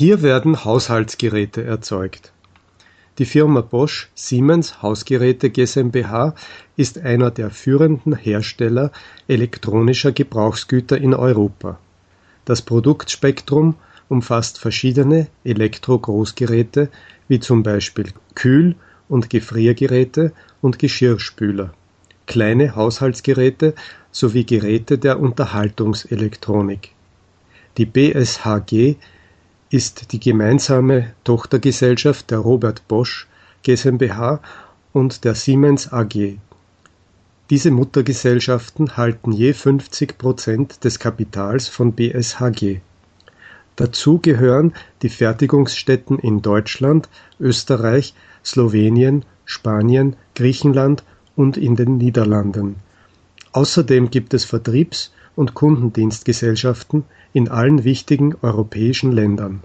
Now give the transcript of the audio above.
Hier werden Haushaltsgeräte erzeugt. Die Firma Bosch Siemens Hausgeräte GmbH ist einer der führenden Hersteller elektronischer Gebrauchsgüter in Europa. Das Produktspektrum umfasst verschiedene Elektro-Großgeräte wie zum Beispiel Kühl- und Gefriergeräte und Geschirrspüler, kleine Haushaltsgeräte sowie Geräte der Unterhaltungselektronik. Die BSHG ist die gemeinsame Tochtergesellschaft der Robert Bosch GmbH und der Siemens AG. Diese Muttergesellschaften halten je 50 Prozent des Kapitals von BSHG. Dazu gehören die Fertigungsstätten in Deutschland, Österreich, Slowenien, Spanien, Griechenland und in den Niederlanden. Außerdem gibt es Vertriebs- und Kundendienstgesellschaften in allen wichtigen europäischen Ländern